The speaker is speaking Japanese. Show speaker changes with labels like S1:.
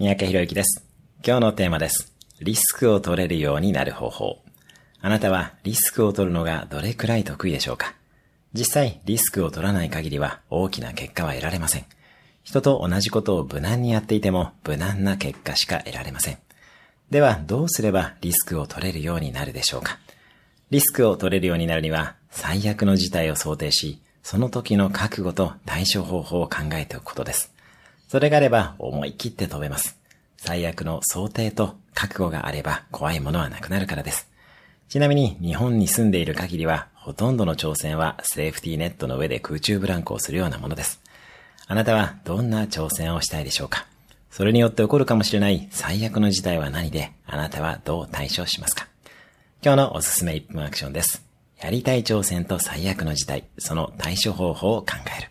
S1: 三宅博之です。今日のテーマです。リスクを取れるようになる方法。あなたはリスクを取るのがどれくらい得意でしょうか？実際、リスクを取らない限りは大きな結果は得られません。人と同じことを無難にやっていても無難な結果しか得られません。では、どうすればリスクを取れるようになるでしょうか？リスクを取れるようになるには、最悪の事態を想定し、その時の覚悟と対処方法を考えておくことです。それがあれば思い切って飛べます。最悪の想定と覚悟があれば怖いものはなくなるからです。ちなみに日本に住んでいる限りはほとんどの挑戦はセーフティーネットの上で空中ブランコをするようなものです。あなたはどんな挑戦をしたいでしょうか？それによって起こるかもしれない最悪の事態は何であなたはどう対処しますか？今日のおすすめ1分アクションです。やりたい挑戦と最悪の事態、その対処方法を考える。